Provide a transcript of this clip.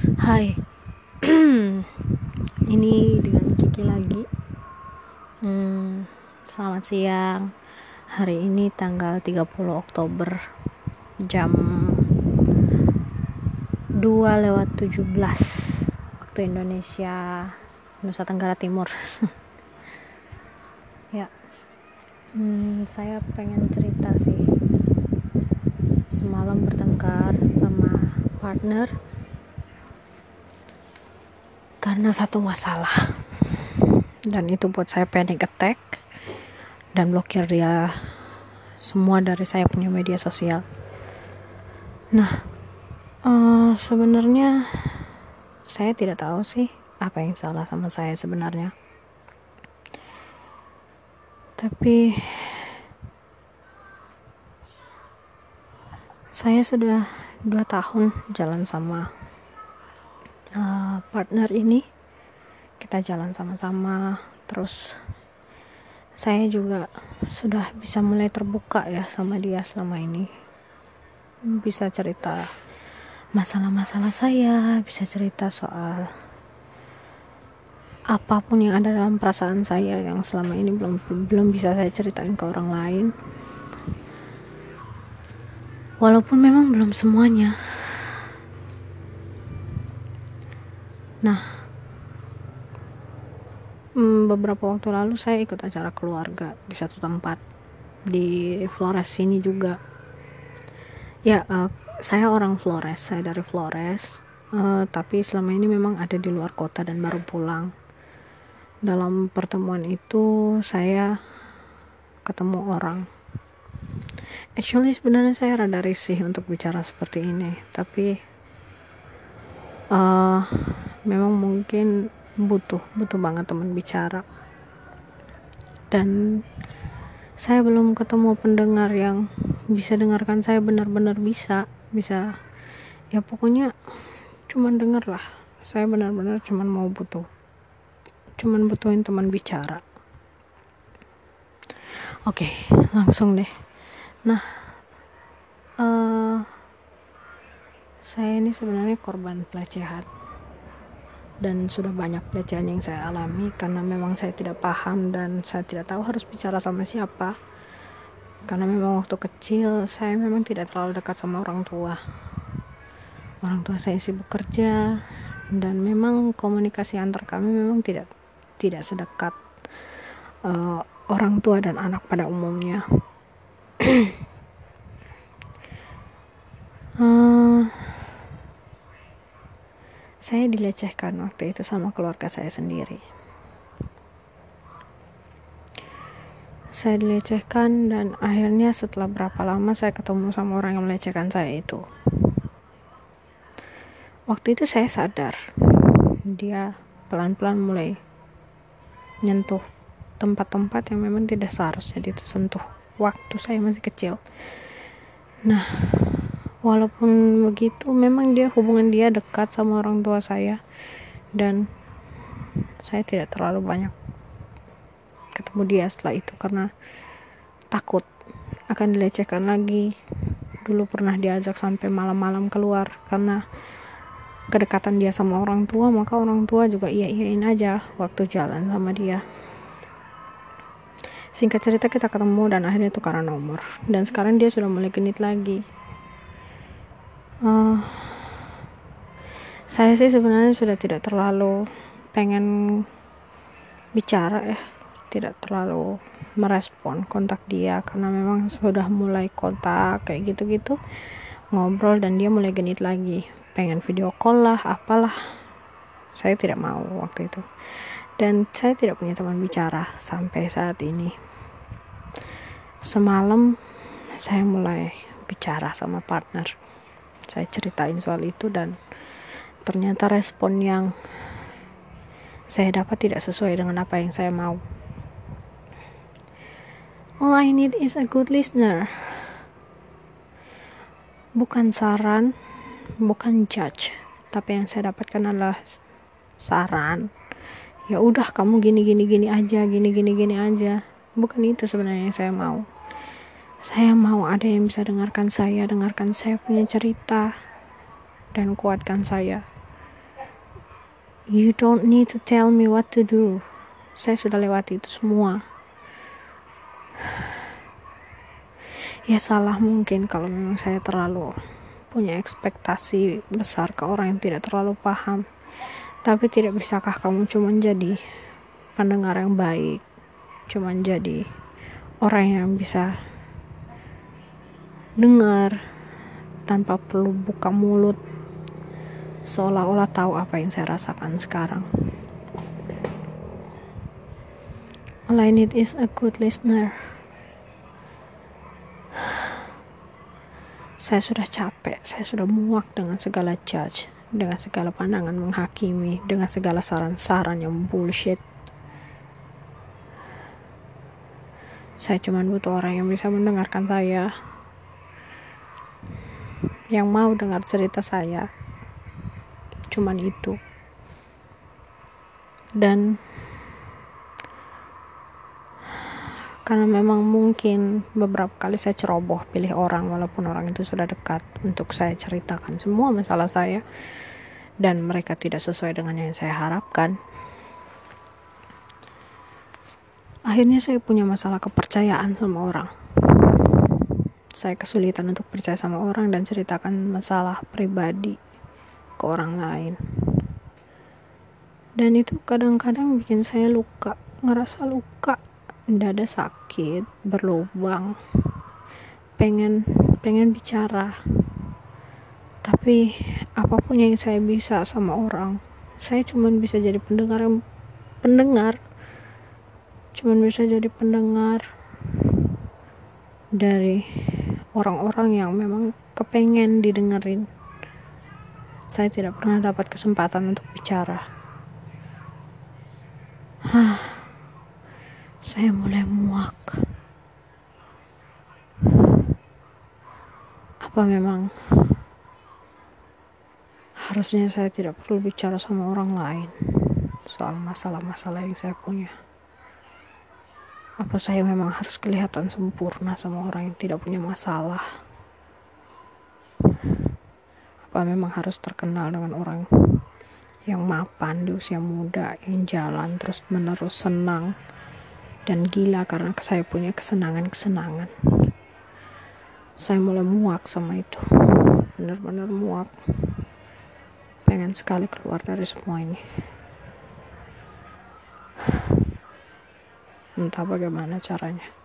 Hai. Ini dengan Kiki lagi. Hmm, Selamat siang. Hari ini tanggal 30 Oktober Jam 2 lewat 17 Waktu Indonesia Nusa Tenggara Timur. Ya. Hmm, Saya pengen cerita sih. Semalam bertengkar sama partner karena satu masalah. Dan itu buat saya panic attack dan blokir dia semua dari saya punya media sosial. Nah uh, sebenarnya saya tidak tahu sih apa yang salah sama saya sebenarnya. Tapi saya sudah dua tahun jalan sama uh, partner ini kita jalan sama-sama. Terus saya juga sudah bisa mulai terbuka ya sama dia selama ini. Bisa cerita masalah-masalah saya bisa cerita soal apa pun yang ada dalam perasaan saya yang selama ini belum belum bisa saya ceritain ke orang lain. Walaupun memang belum semuanya Nah, hmm, beberapa waktu lalu saya ikut acara keluarga di satu tempat di Flores sini juga. Ya, uh, saya orang Flores, saya dari Flores, uh, tapi selama ini memang ada di luar kota dan baru pulang. Dalam pertemuan itu saya ketemu orang. Actually sebenarnya saya rada risih untuk bicara seperti ini, tapi uh, memang mungkin butuh butuh banget teman bicara. Dan saya belum ketemu pendengar yang bisa dengarkan saya benar-benar bisa bisa. Ya pokoknya cuman denger lah. Saya benar-benar cuman mau butuh cuman butuhin teman bicara. Oke langsung deh. Nah uh, saya ini sebenarnya korban pelecehan dan sudah banyak pelecehan yang saya alami karena memang saya tidak paham dan saya tidak tahu harus bicara sama siapa. Karena memang waktu kecil saya memang tidak terlalu dekat sama orang tua. Orang tua saya sibuk kerja dan memang komunikasi antar kami memang tidak tidak sedekat uh, orang tua dan anak pada umumnya saya dilecehkan waktu itu sama keluarga saya sendiri. Saya dilecehkan dan akhirnya setelah berapa lama saya ketemu sama orang yang melecehkan saya itu. Waktu itu saya sadar dia pelan-pelan mulai nyentuh tempat-tempat yang memang tidak seharusnya disentuh waktu saya masih kecil. Nah, walaupun begitu memang dia hubungan dia dekat sama orang tua saya. Dan saya tidak terlalu banyak ketemu dia setelah itu karena takut akan dilecehkan lagi. Dulu pernah diajak sampai malam-malam keluar karena kedekatan dia sama orang tua maka orang tua juga iya iyain aja waktu jalan sama dia. Singkat cerita kita ketemu dan akhirnya tukaran nomor. Dan sekarang dia sudah mulai genit lagi saya sih sebenarnya sudah tidak terlalu pengen bicara ya. Tidak terlalu merespon kontak dia karena memang sudah mulai kontak kayak gitu-gitu ngobrol dan dia mulai genit lagi. Pengen video call lah apalah. Saya tidak mau waktu itu. Dan saya tidak punya teman bicara sampai saat ini. Semalam saya mulai bicara sama partner saya ceritain soal itu dan ternyata respon yang saya dapat tidak sesuai dengan apa yang saya mau. All I need is a good listener. Bukan saran, bukan judge, tapi yang saya dapatkan adalah saran. Ya udah kamu gini gini gini aja, gini gini gini aja. Bukan itu sebenarnya yang saya mau saya mau ada yang bisa dengarkan saya, dengarkan saya punya cerita, dan kuatkan saya. you don't need to tell me what to do. Saya sudah lewati itu semua. Ya salah mungkin kalau memang saya terlalu punya ekspektasi besar ke orang yang tidak terlalu paham. Tapi tidak bisakah kamu cuma jadi pendengar yang baik? Cuma jadi orang yang bisa dengar tanpa perlu buka mulut. Seolah-olah tahu apa yang saya rasakan sekarang. All I need is a good listener. Saya sudah capek, saya sudah muak dengan segala judge, dengan segala pandangan menghakimi, dengan segala saran-saran yang bullshit. Saya cuma butuh orang yang bisa mendengarkan saya, yang mau dengar cerita saya. Cuman itu. Dan karena memang mungkin beberapa kali saya ceroboh pilih orang walaupun orang itu sudah dekat untuk saya ceritakan semua masalah saya dan mereka tidak sesuai dengan yang saya harapkan akhirnya saya punya masalah kepercayaan sama orang saya kesulitan untuk percaya sama orang dan ceritakan masalah pribadi ke orang lain. Dan itu kadang-kadang bikin saya luka ngerasa luka dada sakit berlubang pengen pengen bicara. Tapi apa pun yang saya bisa sama orang saya cuma bisa jadi pendengar yang pendengar. Cuman bisa jadi pendengar dari orang-orang yang memang kepengen didengerin. Saya tidak pernah dapat kesempatan untuk bicara. Hah, saya mulai muak. Apa memang harusnya saya tidak perlu bicara sama orang lain soal masalah-masalah yang saya punya apa saya memang harus kelihatan sempurna sama orang yang tidak punya masalah? Apa memang harus terkenal dengan orang yang mapan di usia muda yang jalan terus menerus senang dan gila karena saya punya kesenangan-kesenangan? Saya mulai muak sama itu. Benar-benar muak. Pengen sekali keluar dari semua ini entah bagaimana caranya